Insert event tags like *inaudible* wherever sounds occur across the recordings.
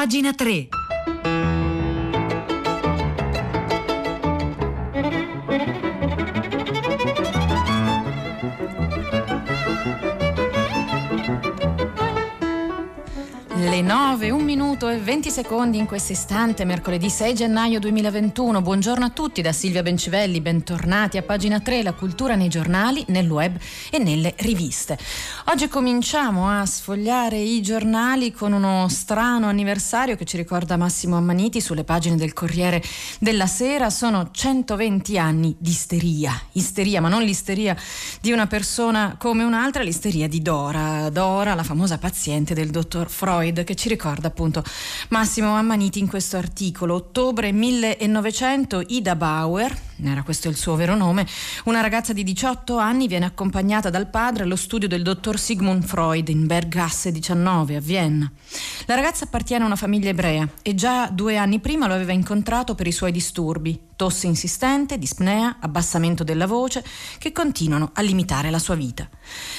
Pagina 3. Le 9, 1 minuto e 20 secondi in questo istante, mercoledì 6 gennaio 2021. Buongiorno a tutti da Silvia Bencivelli, bentornati a pagina 3, la cultura nei giornali, nel web e nelle riviste. Oggi cominciamo a sfogliare i giornali con uno strano anniversario che ci ricorda Massimo Ammaniti sulle pagine del Corriere della Sera. Sono 120 anni di isteria. Isteria, ma non l'isteria di una persona come un'altra, l'isteria di Dora. Dora, la famosa paziente del dottor Freud Freud che ci ricorda appunto Massimo Ammaniti in questo articolo. Ottobre 1900 Ida Bauer, era questo il suo vero nome, una ragazza di 18 anni viene accompagnata dal padre allo studio del dottor Sigmund Freud in Bergasse 19 a Vienna. La ragazza appartiene a una famiglia ebrea e già due anni prima lo aveva incontrato per i suoi disturbi, tosse insistente, dispnea, abbassamento della voce, che continuano a limitare la sua vita.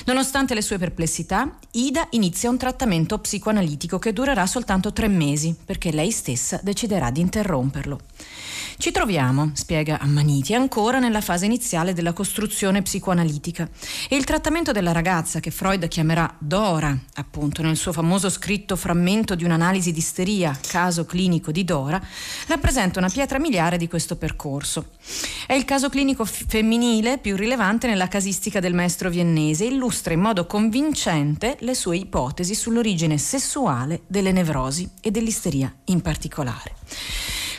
Nonostante le sue perplessità, Ida inizia un trattamento psicoanalitico che durerà soltanto tre mesi, perché lei stessa deciderà di interromperlo. Ci troviamo, spiega Ammaniti, ancora nella fase iniziale della costruzione psicoanalitica e il trattamento della ragazza, che Freud chiamerà Dora, appunto nel suo famoso scritto frammento di un'analisi di isteria, caso clinico di Dora, rappresenta una pietra miliare di questo percorso. È il caso clinico f- femminile più rilevante nella casistica del maestro viennese e illustra in modo convincente le sue ipotesi sull'origine sessuale delle nevrosi e dell'isteria in particolare.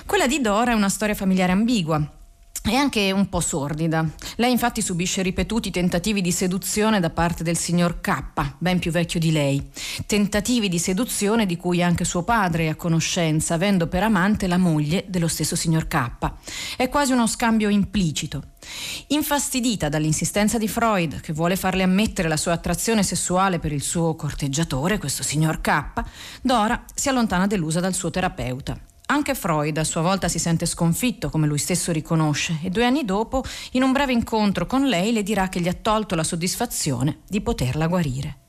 Quella di Dora è una storia familiare ambigua, è anche un po' sordida. Lei infatti subisce ripetuti tentativi di seduzione da parte del signor K, ben più vecchio di lei. Tentativi di seduzione di cui anche suo padre è a conoscenza, avendo per amante la moglie dello stesso signor K. È quasi uno scambio implicito. Infastidita dall'insistenza di Freud, che vuole farle ammettere la sua attrazione sessuale per il suo corteggiatore, questo signor K, Dora si allontana delusa dal suo terapeuta anche Freud a sua volta si sente sconfitto, come lui stesso riconosce, e due anni dopo, in un breve incontro con lei, le dirà che gli ha tolto la soddisfazione di poterla guarire.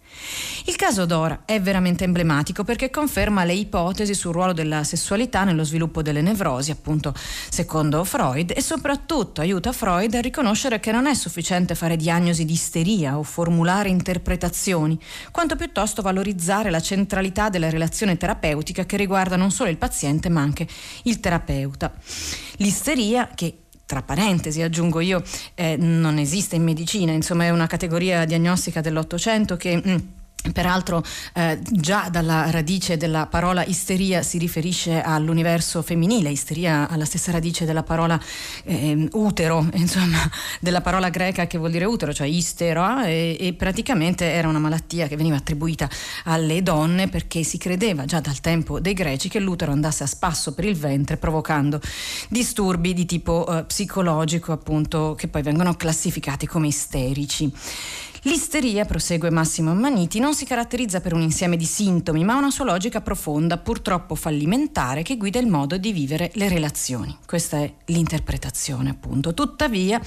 Il caso Dora è veramente emblematico perché conferma le ipotesi sul ruolo della sessualità nello sviluppo delle nevrosi, appunto secondo Freud, e soprattutto aiuta Freud a riconoscere che non è sufficiente fare diagnosi di isteria o formulare interpretazioni, quanto piuttosto valorizzare la centralità della relazione terapeutica che riguarda non solo il paziente ma anche il terapeuta. L'isteria che tra parentesi aggiungo io, eh, non esiste in medicina, insomma è una categoria diagnostica dell'Ottocento che... Mm, Peraltro eh, già dalla radice della parola isteria si riferisce all'universo femminile, isteria ha la stessa radice della parola eh, utero, *laughs* insomma della parola greca che vuol dire utero, cioè istero, e, e, praticamente era una malattia che veniva attribuita alle donne perché si credeva già dal tempo dei greci che l'utero andasse a spasso per il ventre provocando disturbi di tipo eh, psicologico appunto che poi vengono classificati come isterici. L'isteria, prosegue Massimo Ammaniti, non si caratterizza per un insieme di sintomi, ma una sua logica profonda, purtroppo fallimentare, che guida il modo di vivere le relazioni. Questa è l'interpretazione, appunto. Tuttavia,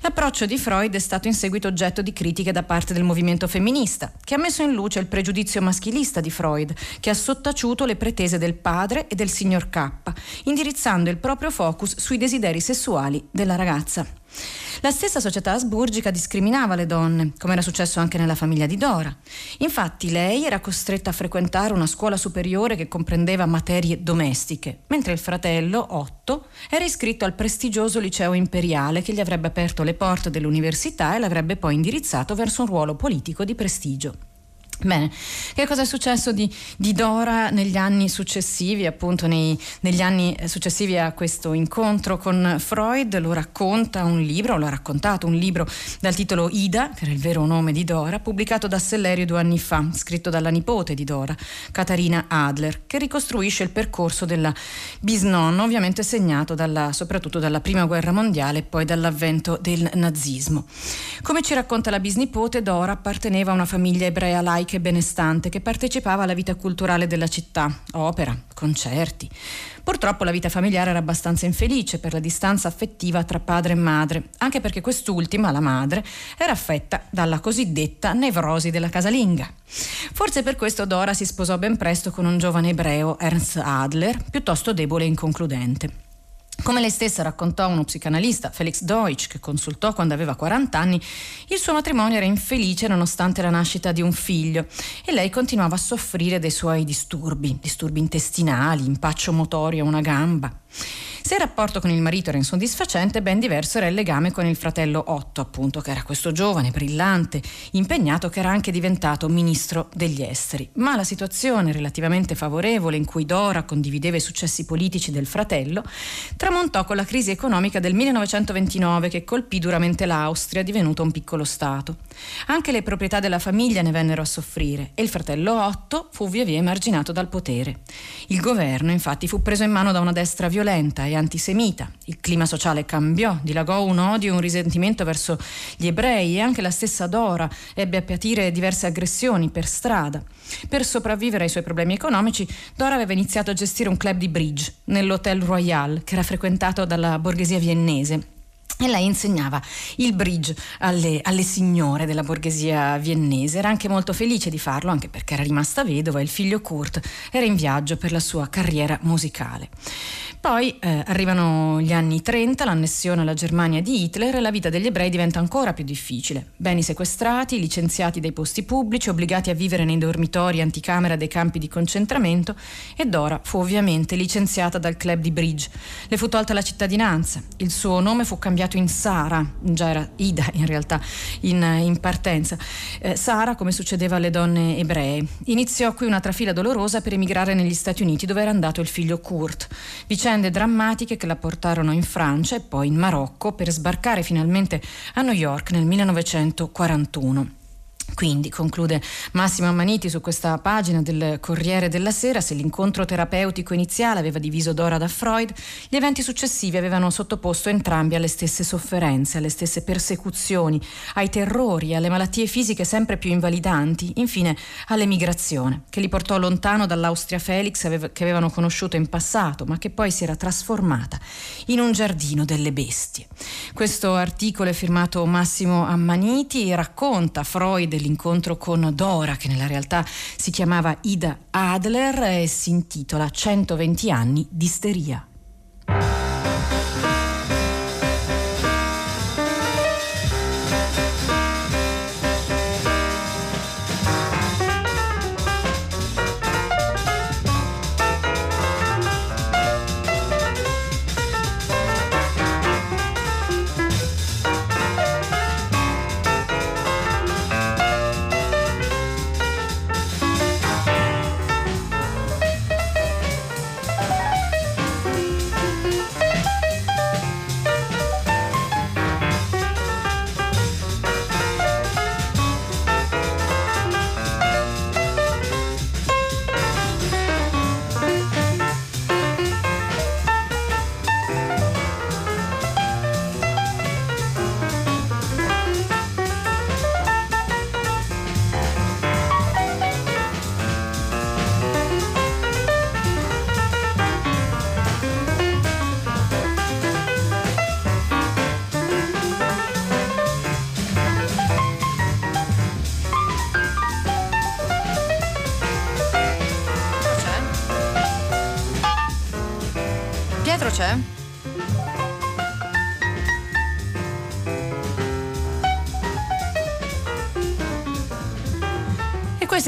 l'approccio di Freud è stato in seguito oggetto di critiche da parte del movimento femminista, che ha messo in luce il pregiudizio maschilista di Freud, che ha sottaciuto le pretese del padre e del signor K, indirizzando il proprio focus sui desideri sessuali della ragazza. La stessa società asburgica discriminava le donne, come era successo anche nella famiglia di Dora. Infatti lei era costretta a frequentare una scuola superiore che comprendeva materie domestiche, mentre il fratello, Otto, era iscritto al prestigioso liceo imperiale che gli avrebbe aperto le porte dell'università e l'avrebbe poi indirizzato verso un ruolo politico di prestigio. Bene, che cosa è successo di, di, Dora negli anni successivi, appunto nei, negli anni successivi a questo incontro con Freud? Lo racconta un libro, lo ha raccontato un libro dal titolo Ida, che era il vero nome di Dora, pubblicato da Sellerio due anni fa, scritto dalla nipote di Dora, Catarina Adler, che ricostruisce il percorso della bisnonna, ovviamente segnato dalla, soprattutto dalla prima guerra mondiale e poi dall'avvento del nazismo. Come ci racconta la bisnipote, Dora apparteneva a una famiglia ebrea laica laica benestante che partecipava alla vita culturale della città, opera, concerti. Purtroppo la vita familiare era abbastanza infelice per la distanza affettiva tra padre e madre, anche perché quest'ultima, la madre, era affetta dalla cosiddetta nevrosi della casalinga. Forse per questo Dora si sposò ben presto con un giovane ebreo, Ernst Adler, piuttosto debole e inconcludente. Come lei stessa raccontò uno psicanalista, Felix Deutsch, che consultò quando aveva 40 anni, il suo matrimonio era infelice nonostante la nascita di un figlio e lei continuava a soffrire dei suoi disturbi, disturbi intestinali, impaccio motorio a una gamba. Se il rapporto con il marito era insoddisfacente, ben diverso era il legame con il fratello Otto, appunto, che era questo giovane, brillante, impegnato, che era anche diventato ministro degli esteri. Ma la situazione relativamente favorevole in cui Dora condivideva i successi politici del fratello tramontò con la crisi economica del 1929 che colpì duramente l'Austria, divenuta un piccolo Stato. Anche le proprietà della famiglia ne vennero a soffrire e il fratello Otto fu via via emarginato dal potere. Il governo, infatti, fu preso in mano da una destra violenta e antisemita. Il clima sociale cambiò, dilagò un odio e un risentimento verso gli ebrei e anche la stessa Dora ebbe a patire diverse aggressioni per strada. Per sopravvivere ai suoi problemi economici, Dora aveva iniziato a gestire un club di bridge nell'Hotel Royal, che era frequentato dalla borghesia viennese e lei insegnava il bridge alle, alle, signore della borghesia viennese. Era anche molto felice di farlo, anche perché era rimasta vedova e il figlio Kurt era in viaggio per la sua carriera musicale. Poi eh, arrivano gli anni 30, l'annessione alla Germania di Hitler e la vita degli ebrei diventa ancora più difficile. Beni sequestrati, licenziati dai posti pubblici, obbligati a vivere nei dormitori anticamera dei campi di concentramento e Dora fu ovviamente licenziata dal club di Bridge. Le fu tolta la cittadinanza, il suo nome fu cambiato in Sara, già era Ida in realtà in, in partenza. Eh, Sara, come succedeva alle donne ebree, iniziò qui una trafila dolorosa per emigrare negli Stati Uniti dove era andato il figlio Kurt. Vicende drammatiche che la portarono in Francia e poi in Marocco per sbarcare finalmente a New York nel 1941. Quindi, conclude Massimo Ammaniti su questa pagina del Corriere della Sera, se l'incontro terapeutico iniziale aveva diviso Dora da Freud, gli eventi successivi avevano sottoposto entrambi alle stesse sofferenze, alle stesse persecuzioni, ai terrori, alle malattie fisiche sempre più invalidanti, infine all'emigrazione, che li portò lontano dall'Austria Felix che avevano conosciuto in passato, ma che poi si era trasformata in un giardino delle bestie. Questo articolo è firmato Massimo Ammaniti e racconta Freud dell'incontro con Dora, che nella realtà si chiamava Ida Adler e si intitola 120 anni di isteria.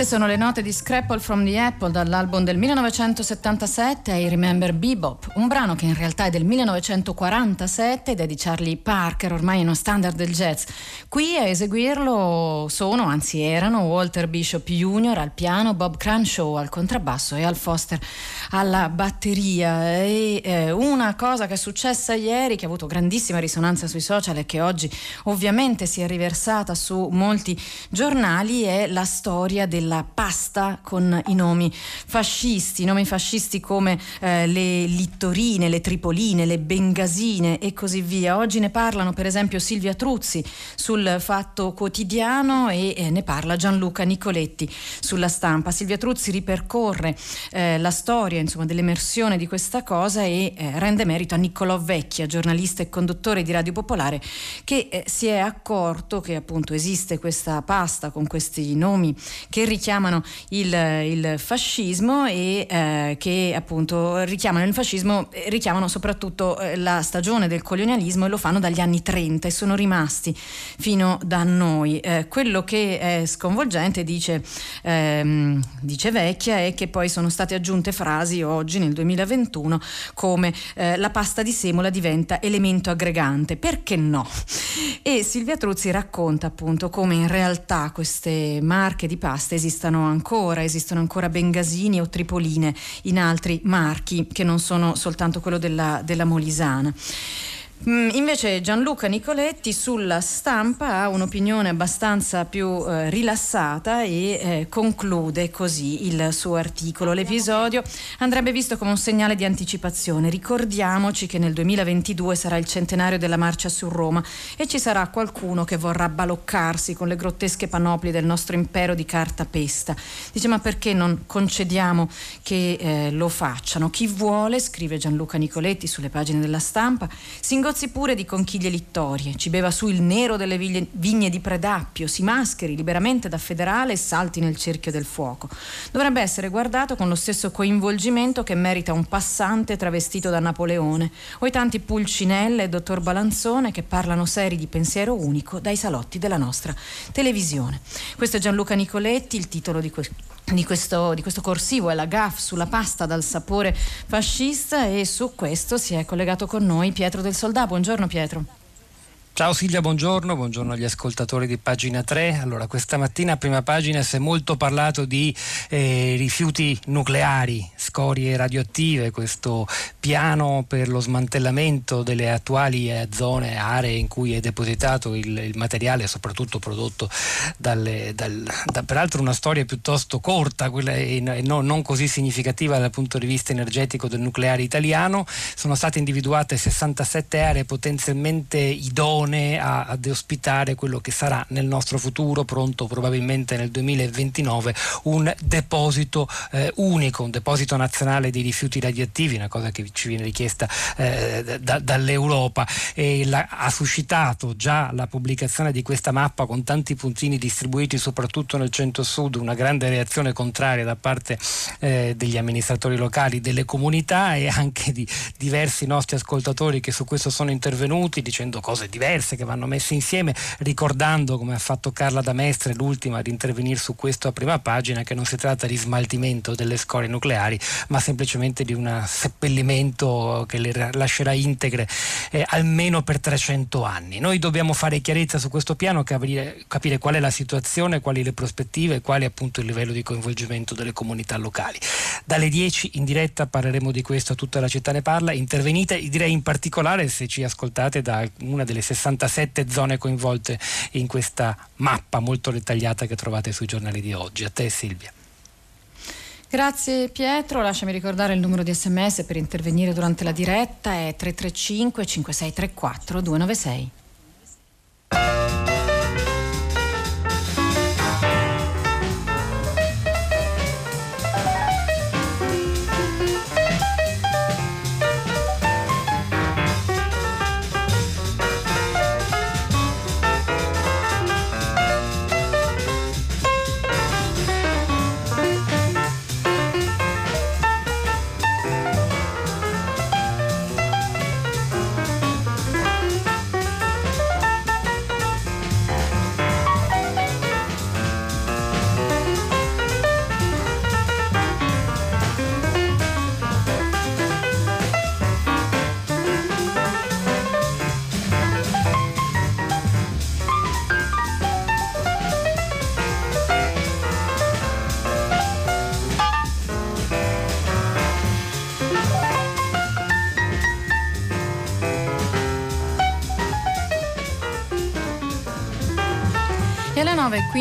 Queste sono le note di Scrapple from the Apple dall'album del 1977 I Remember Bebop, un brano che in realtà è del 1947 ed è di Charlie Parker, ormai uno standard del jazz. Qui a eseguirlo sono, anzi erano, Walter Bishop Jr. al piano, Bob Crenshaw al contrabbasso e Al Foster alla batteria. E eh, una cosa che è successa ieri, che ha avuto grandissima risonanza sui social e che oggi ovviamente si è riversata su molti giornali, è la storia del della pasta con i nomi fascisti, nomi fascisti come eh, le littorine, le tripoline, le bengasine e così via. Oggi ne parlano per esempio Silvia Truzzi sul Fatto Quotidiano e eh, ne parla Gianluca Nicoletti sulla stampa. Silvia Truzzi ripercorre eh, la storia insomma, dell'emersione di questa cosa e eh, rende merito a Niccolò Vecchia, giornalista e conduttore di Radio Popolare, che eh, si è accorto che appunto esiste questa pasta con questi nomi che richiamano il, il fascismo e eh, che appunto richiamano il fascismo, richiamano soprattutto eh, la stagione del colonialismo e lo fanno dagli anni 30 e sono rimasti fino da noi. Eh, quello che è sconvolgente, dice, ehm, dice Vecchia, è che poi sono state aggiunte frasi oggi nel 2021 come eh, la pasta di semola diventa elemento aggregante. Perché no? E Silvia Truzzi racconta appunto come in realtà queste marche di pasta esistano ancora, esistono ancora bengasini o tripoline in altri marchi che non sono soltanto quello della, della Molisana. Mm, invece Gianluca Nicoletti sulla stampa ha un'opinione abbastanza più eh, rilassata e eh, conclude così il suo articolo. L'episodio andrebbe visto come un segnale di anticipazione. Ricordiamoci che nel 2022 sarà il centenario della marcia su Roma e ci sarà qualcuno che vorrà baloccarsi con le grottesche panoplie del nostro impero di carta pesta. Dice ma perché non concediamo che eh, lo facciano? Chi vuole, scrive Gianluca Nicoletti sulle pagine della stampa, si Negozzi pure di conchiglie littorie, ci beva su il nero delle vigne di Predappio, si mascheri liberamente da federale e salti nel cerchio del fuoco. Dovrebbe essere guardato con lo stesso coinvolgimento che merita un passante travestito da Napoleone o i tanti Pulcinelle e dottor Balanzone che parlano seri di pensiero unico dai salotti della nostra televisione. Questo è Gianluca Nicoletti, il titolo di questo di questo, di questo, corsivo è la GAF sulla pasta dal sapore fascista e su questo si è collegato con noi Pietro del Soldà. Buongiorno Pietro. Ciao Silvia, buongiorno, buongiorno agli ascoltatori di pagina 3. Allora, questa mattina a prima pagina si è molto parlato di eh, rifiuti nucleari, scorie radioattive, questo piano per lo smantellamento delle attuali eh, zone, aree in cui è depositato il, il materiale, soprattutto prodotto dalle, dal, da, peraltro una storia piuttosto corta quella e, no, non così significativa dal punto di vista energetico del nucleare italiano. Sono state individuate 67 aree potenzialmente idonee a, ad ospitare quello che sarà nel nostro futuro, pronto probabilmente nel 2029, un deposito eh, unico, un deposito nazionale di rifiuti radioattivi, una cosa che ci viene richiesta eh, da, dall'Europa. E la, ha suscitato già la pubblicazione di questa mappa con tanti puntini distribuiti soprattutto nel centro-sud una grande reazione contraria da parte eh, degli amministratori locali, delle comunità e anche di diversi nostri ascoltatori che su questo sono intervenuti dicendo cose diverse che vanno messe insieme, ricordando come ha fatto Carla Damestre, l'ultima ad intervenire su questo a prima pagina, che non si tratta di smaltimento delle scorie nucleari, ma semplicemente di un seppellimento che le lascerà integre eh, almeno per 300 anni. Noi dobbiamo fare chiarezza su questo piano, capire, capire qual è la situazione, quali le prospettive e quali appunto il livello di coinvolgimento delle comunità locali. Dalle 10 in diretta parleremo di questo, tutta la città ne parla, intervenite, direi in particolare se ci ascoltate da una delle 60 67 zone coinvolte in questa mappa molto dettagliata che trovate sui giornali di oggi. A te Silvia. Grazie Pietro, lasciami ricordare il numero di sms per intervenire durante la diretta è 335 5634 296.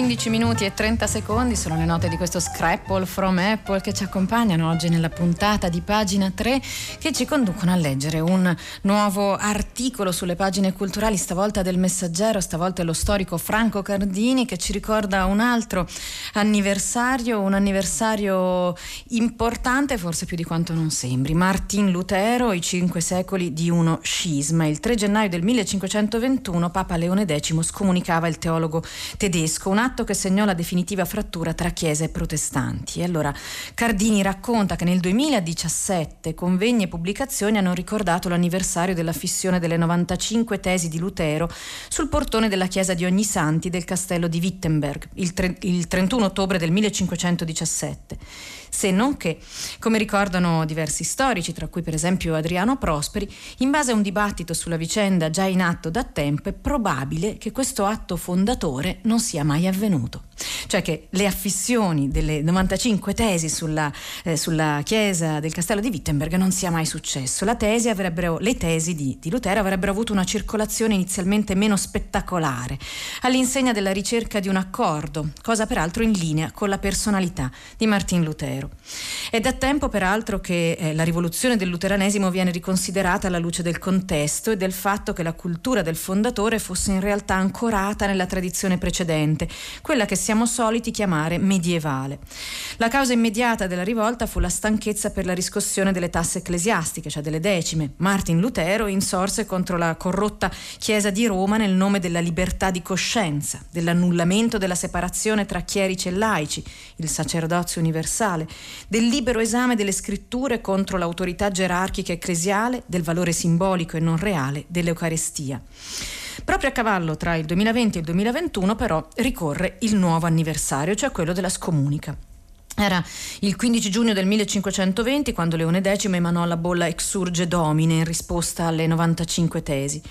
15 minuti e 30 secondi sono le note di questo Scrapple from Apple che ci accompagnano oggi nella puntata di pagina 3 che ci conducono a leggere un nuovo articolo sulle pagine culturali, stavolta del Messaggero, stavolta è lo storico Franco Cardini che ci ricorda un altro anniversario, un anniversario importante, forse più di quanto non sembri. Martin Lutero, i cinque secoli di uno scisma. Il 3 gennaio del 1521 Papa Leone X scomunicava il teologo tedesco un atto che segnò la definitiva frattura tra chiesa e protestanti. E allora Cardini racconta che nel 2017 convegni e pubblicazioni hanno ricordato l'anniversario della fissione delle 95 tesi di Lutero sul portone della chiesa di Ognisanti del castello di Wittenberg il, tre, il 31 ottobre del 1517 se non che, come ricordano diversi storici, tra cui per esempio Adriano Prosperi, in base a un dibattito sulla vicenda già in atto da tempo, è probabile che questo atto fondatore non sia mai avvenuto. Cioè che le affissioni delle 95 tesi sulla, eh, sulla chiesa del castello di Wittenberg non sia mai successo. Tesi le tesi di, di Lutero avrebbero avuto una circolazione inizialmente meno spettacolare, all'insegna della ricerca di un accordo, cosa peraltro in linea con la personalità di Martin Lutero. È da tempo peraltro che eh, la rivoluzione del luteranesimo viene riconsiderata alla luce del contesto e del fatto che la cultura del fondatore fosse in realtà ancorata nella tradizione precedente, quella che siamo soliti chiamare medievale. La causa immediata della rivolta fu la stanchezza per la riscossione delle tasse ecclesiastiche, cioè delle decime. Martin Lutero insorse contro la corrotta Chiesa di Roma nel nome della libertà di coscienza, dell'annullamento della separazione tra chierici e laici, il sacerdozio universale, del libero esame delle scritture contro l'autorità gerarchica ecclesiale, del valore simbolico e non reale dell'Eucarestia. Proprio a cavallo tra il 2020 e il 2021 però ricorre il nuovo anniversario, cioè quello della scomunica. Era il 15 giugno del 1520 quando Leone X emanò la bolla Exurge Domine in risposta alle 95 tesi.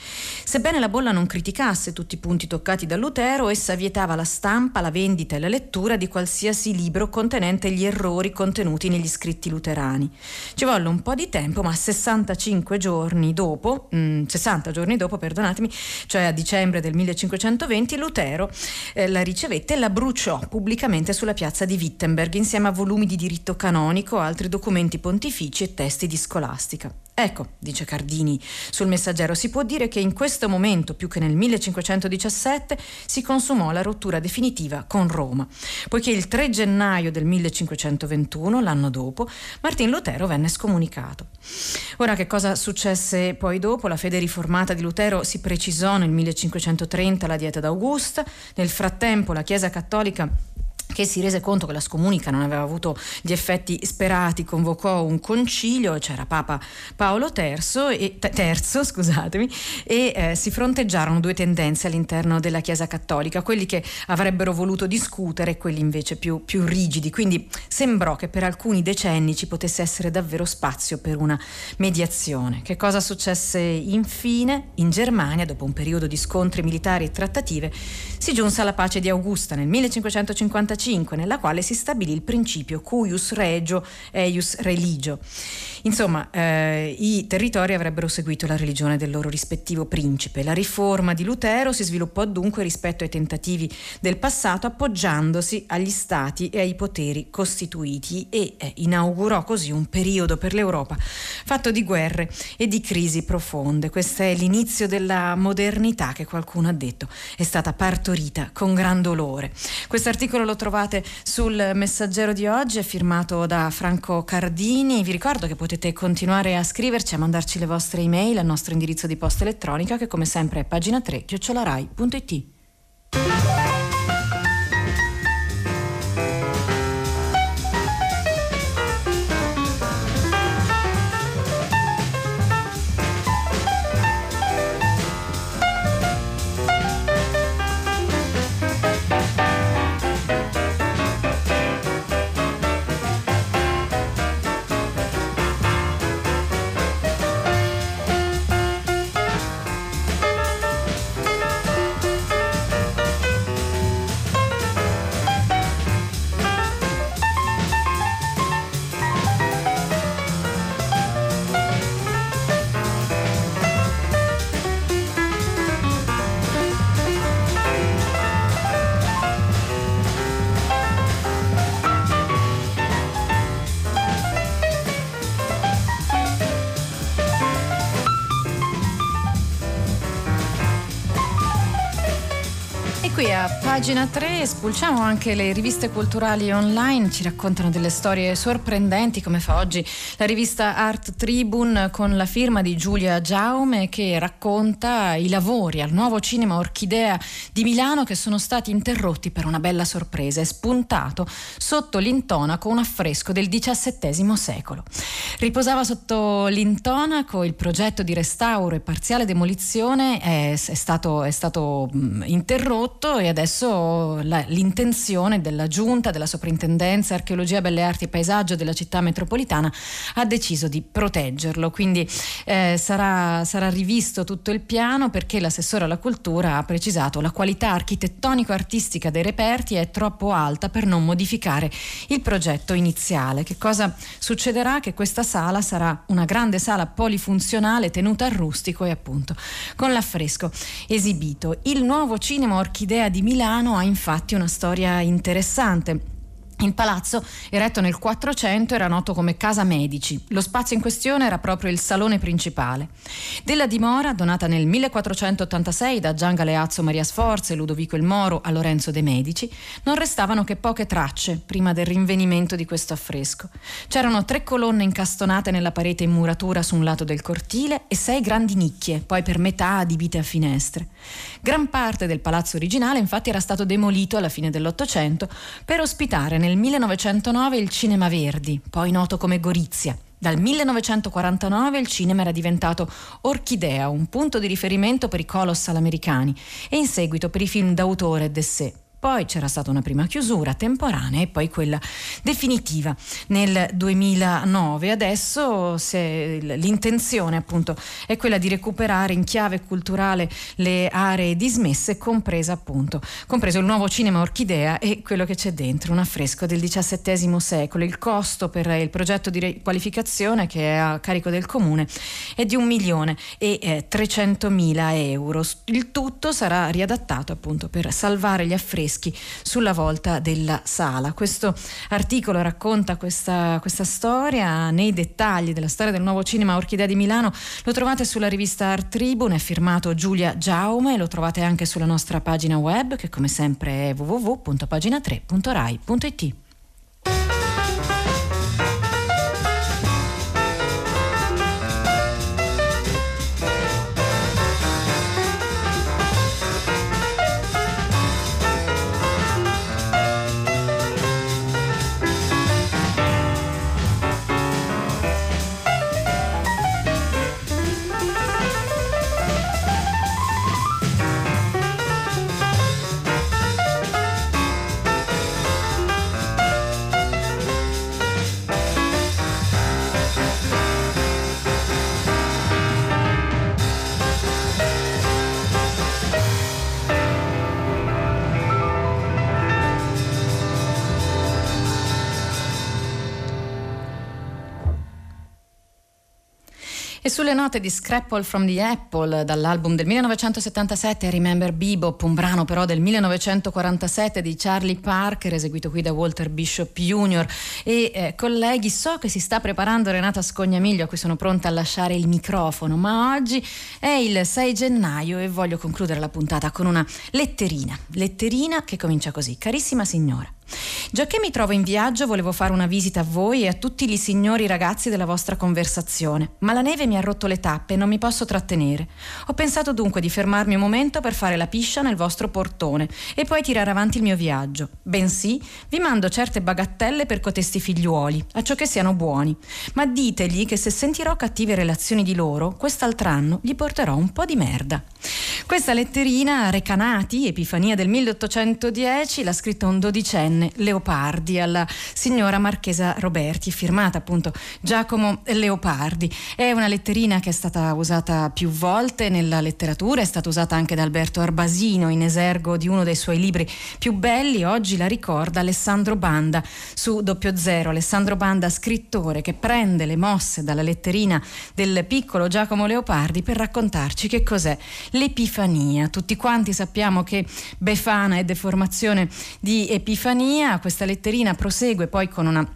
Sebbene la bolla non criticasse tutti i punti toccati da Lutero, essa vietava la stampa, la vendita e la lettura di qualsiasi libro contenente gli errori contenuti negli scritti luterani. Ci volle un po' di tempo, ma 65 giorni dopo, mh, 60 giorni dopo, perdonatemi, cioè a dicembre del 1520, Lutero eh, la ricevette e la bruciò pubblicamente sulla piazza di Wittenberg insieme a volumi di diritto canonico, altri documenti pontifici e testi di scolastica. Ecco, dice Cardini sul messaggero, si può dire che in questo momento, più che nel 1517, si consumò la rottura definitiva con Roma, poiché il 3 gennaio del 1521, l'anno dopo, Martin Lutero venne scomunicato. Ora che cosa successe poi dopo? La fede riformata di Lutero si precisò nel 1530 la dieta d'Augusta, nel frattempo la Chiesa cattolica che si rese conto che la scomunica non aveva avuto gli effetti sperati, convocò un concilio, c'era Papa Paolo III, e, terzo, *laughs* e eh, si fronteggiarono due tendenze all'interno della Chiesa Cattolica, quelli che avrebbero voluto discutere e quelli invece più, più rigidi. Quindi sembrò che per alcuni decenni ci potesse essere davvero spazio per una mediazione. Che cosa successe infine? In Germania, dopo un periodo di scontri militari e trattative, si giunse alla pace di Augusta nel 1555 1945, nella quale si stabilì il principio cuius regio eius religio. Insomma, eh, i territori avrebbero seguito la religione del loro rispettivo principe. La riforma di Lutero si sviluppò dunque rispetto ai tentativi del passato, appoggiandosi agli stati e ai poteri costituiti e eh, inaugurò così un periodo per l'Europa fatto di guerre e di crisi profonde. Questo è l'inizio della modernità che qualcuno ha detto è stata partorita con gran dolore. Questo articolo lo trovate sul messaggero di oggi, è firmato da Franco Cardini. Vi ricordo che potete continuare a scriverci, a mandarci le vostre email al nostro indirizzo di posta elettronica che come sempre è pagina 3 chiocciolarai.it. pagina 3 spulciamo anche le riviste culturali online, ci raccontano delle storie sorprendenti come fa oggi la rivista Art Tribune con la firma di Giulia Giaume che racconta i lavori al nuovo cinema Orchidea di Milano che sono stati interrotti per una bella sorpresa. È spuntato sotto l'intonaco un affresco del XVII secolo. Riposava sotto l'intonaco il progetto di restauro e parziale demolizione è, è stato, è stato interrotto e adesso la, l'intenzione della giunta, della soprintendenza archeologia, belle arti e paesaggio della città metropolitana ha deciso di proteggerlo. Quindi eh, sarà, sarà rivisto tutto il piano perché l'assessore alla cultura ha precisato la qualità architettonico-artistica dei reperti è troppo alta per non modificare il progetto iniziale. Che cosa succederà? Che questa sala sarà una grande sala polifunzionale tenuta al rustico e appunto con l'affresco esibito. Il nuovo cinema Orchidea di Milano ha infatti una storia interessante. Il palazzo, eretto nel 400, era noto come Casa Medici. Lo spazio in questione era proprio il salone principale. Della dimora, donata nel 1486 da Gian Galeazzo Maria Sforza e Ludovico il Moro a Lorenzo de' Medici, non restavano che poche tracce prima del rinvenimento di questo affresco. C'erano tre colonne incastonate nella parete in muratura su un lato del cortile e sei grandi nicchie, poi per metà adibite a finestre. Gran parte del palazzo originale infatti era stato demolito alla fine dell'Ottocento per ospitare nel nel 1909 il Cinema Verdi, poi noto come Gorizia. Dal 1949 il cinema era diventato Orchidea, un punto di riferimento per i colossal americani e in seguito per i film d'autore d'essè. Poi c'era stata una prima chiusura temporanea e poi quella definitiva nel 2009. Adesso l'intenzione appunto è quella di recuperare in chiave culturale le aree dismesse, compresa appunto, compreso il nuovo cinema Orchidea e quello che c'è dentro, un affresco del XVII secolo. Il costo per il progetto di riqualificazione che è a carico del comune è di un milione e eh, 300 mila euro. Il tutto sarà riadattato appunto per salvare gli affreschi affreschi sulla volta della sala. Questo articolo racconta questa, questa storia nei dettagli della storia del nuovo cinema Orchidea di Milano. Lo trovate sulla rivista Art Tribune, è firmato Giulia Giaume, lo trovate anche sulla nostra pagina web che come sempre è www.pagina3.rai.it. sulle note di Scrapple from the Apple dall'album del 1977 Remember Bebop, un brano però del 1947 di Charlie Parker eseguito qui da Walter Bishop Jr. E eh, colleghi, so che si sta preparando Renata Scognamiglio a cui sono pronta a lasciare il microfono, ma oggi è il 6 gennaio e voglio concludere la puntata con una letterina. Letterina che comincia così. Carissima signora. Già che mi trovo in viaggio, volevo fare una visita a voi e a tutti i signori ragazzi della vostra conversazione, ma la neve mi ha rotto le tappe e non mi posso trattenere. Ho pensato dunque di fermarmi un momento per fare la piscia nel vostro portone e poi tirare avanti il mio viaggio. Bensì, vi mando certe bagattelle per cotesti figliuoli, a ciò che siano buoni, ma ditegli che se sentirò cattive relazioni di loro, quest'altro anno gli porterò un po' di merda. Questa letterina, Recanati, Epifania del 1810, l'ha scritta un dodicenne Giovanni Leopardi alla signora Marchesa Roberti, firmata appunto Giacomo Leopardi. È una letterina che è stata usata più volte nella letteratura, è stata usata anche da Alberto Arbasino in esergo di uno dei suoi libri più belli. Oggi la ricorda Alessandro Banda su Doppio Zero. Alessandro Banda, scrittore che prende le mosse dalla letterina del piccolo Giacomo Leopardi per raccontarci che cos'è l'Epifania. Tutti quanti sappiamo che Befana è deformazione di Epifania Epifania, questa letterina prosegue poi con una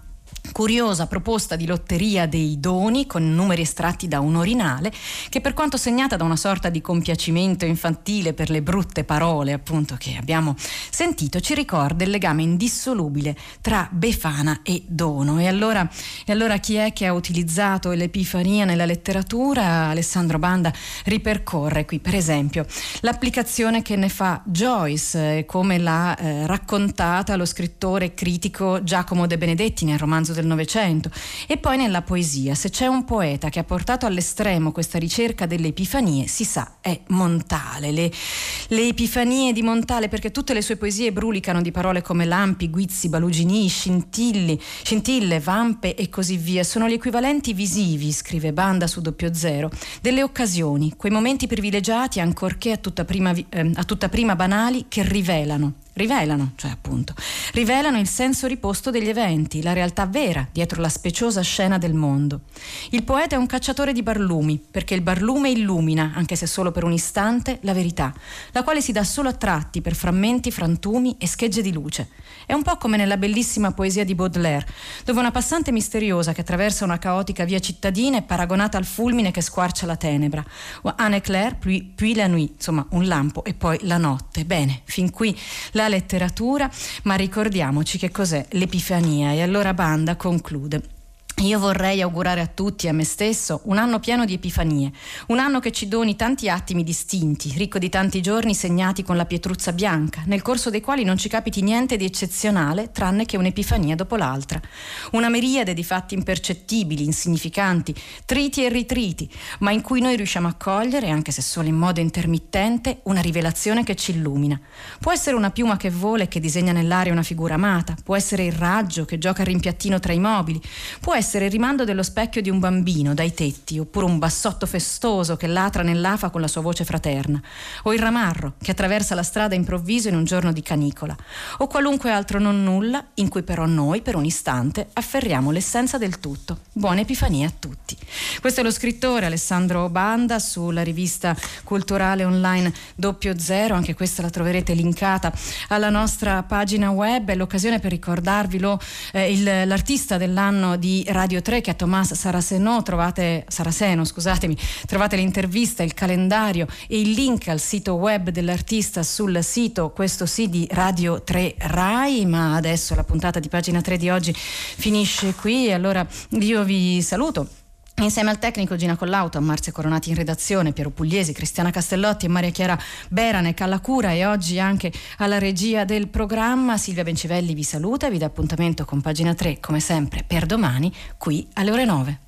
curiosa proposta di lotteria dei doni con numeri estratti da un orinale che per quanto segnata da una sorta di compiacimento infantile per le brutte parole appunto che abbiamo sentito ci ricorda il legame indissolubile tra Befana e dono e allora, e allora chi è che ha utilizzato l'epifania nella letteratura? Alessandro Banda ripercorre qui per esempio l'applicazione che ne fa Joyce eh, come l'ha eh, raccontata lo scrittore critico Giacomo De Benedetti nel romanzo del Novecento. E poi nella poesia, se c'è un poeta che ha portato all'estremo questa ricerca delle epifanie, si sa, è Montale. Le, le epifanie di Montale, perché tutte le sue poesie brulicano di parole come lampi, guizzi, balugini, scintille, vampe e così via. Sono gli equivalenti visivi, scrive Banda su doppio zero, delle occasioni, quei momenti privilegiati, ancorché a tutta prima, eh, a tutta prima banali, che rivelano rivelano, cioè appunto, rivelano il senso riposto degli eventi, la realtà vera dietro la speciosa scena del mondo. Il poeta è un cacciatore di barlumi, perché il barlume illumina, anche se solo per un istante, la verità, la quale si dà solo a tratti per frammenti, frantumi e schegge di luce. È un po' come nella bellissima poesia di Baudelaire, dove una passante misteriosa che attraversa una caotica via cittadina è paragonata al fulmine che squarcia la tenebra. Un éclair, puis, puis la nuit, insomma un lampo e poi la notte. Bene, fin qui la letteratura, ma ricordiamoci che cos'è l'Epifania e allora Banda conclude. Io vorrei augurare a tutti e a me stesso un anno pieno di epifanie, un anno che ci doni tanti attimi distinti, ricco di tanti giorni segnati con la pietruzza bianca, nel corso dei quali non ci capiti niente di eccezionale tranne che un'epifania dopo l'altra. Una miriade di fatti impercettibili, insignificanti, triti e ritriti, ma in cui noi riusciamo a cogliere, anche se solo in modo intermittente, una rivelazione che ci illumina. Può essere una piuma che vola e che disegna nell'aria una figura amata, può essere il raggio che gioca a rimpiattino tra i mobili, può essere essere il rimando dello specchio di un bambino dai tetti, oppure un bassotto festoso che latra nell'afa con la sua voce fraterna, o il ramarro che attraversa la strada improvviso in un giorno di canicola, o qualunque altro non nulla in cui però noi per un istante afferriamo l'essenza del tutto. Buona Epifania a tutti. Questo è lo scrittore Alessandro Banda sulla rivista culturale online doppio zero, anche questa la troverete linkata alla nostra pagina web, è l'occasione per ricordarvelo eh, l'artista dell'anno di Radio 3 che a Tomas Saraceno trovate, Saraceno, scusatemi, trovate l'intervista, il calendario e il link al sito web dell'artista sul sito, questo sì di Radio 3 Rai, ma adesso la puntata di pagina 3 di oggi finisce qui, allora io vi saluto. Insieme al tecnico Gina Collauto, a Marzia Coronati in redazione, Piero Pugliesi, Cristiana Castellotti e Maria Chiara Beranec alla cura e oggi anche alla regia del programma, Silvia Bencivelli vi saluta e vi dà appuntamento con pagina 3 come sempre per domani qui alle ore 9.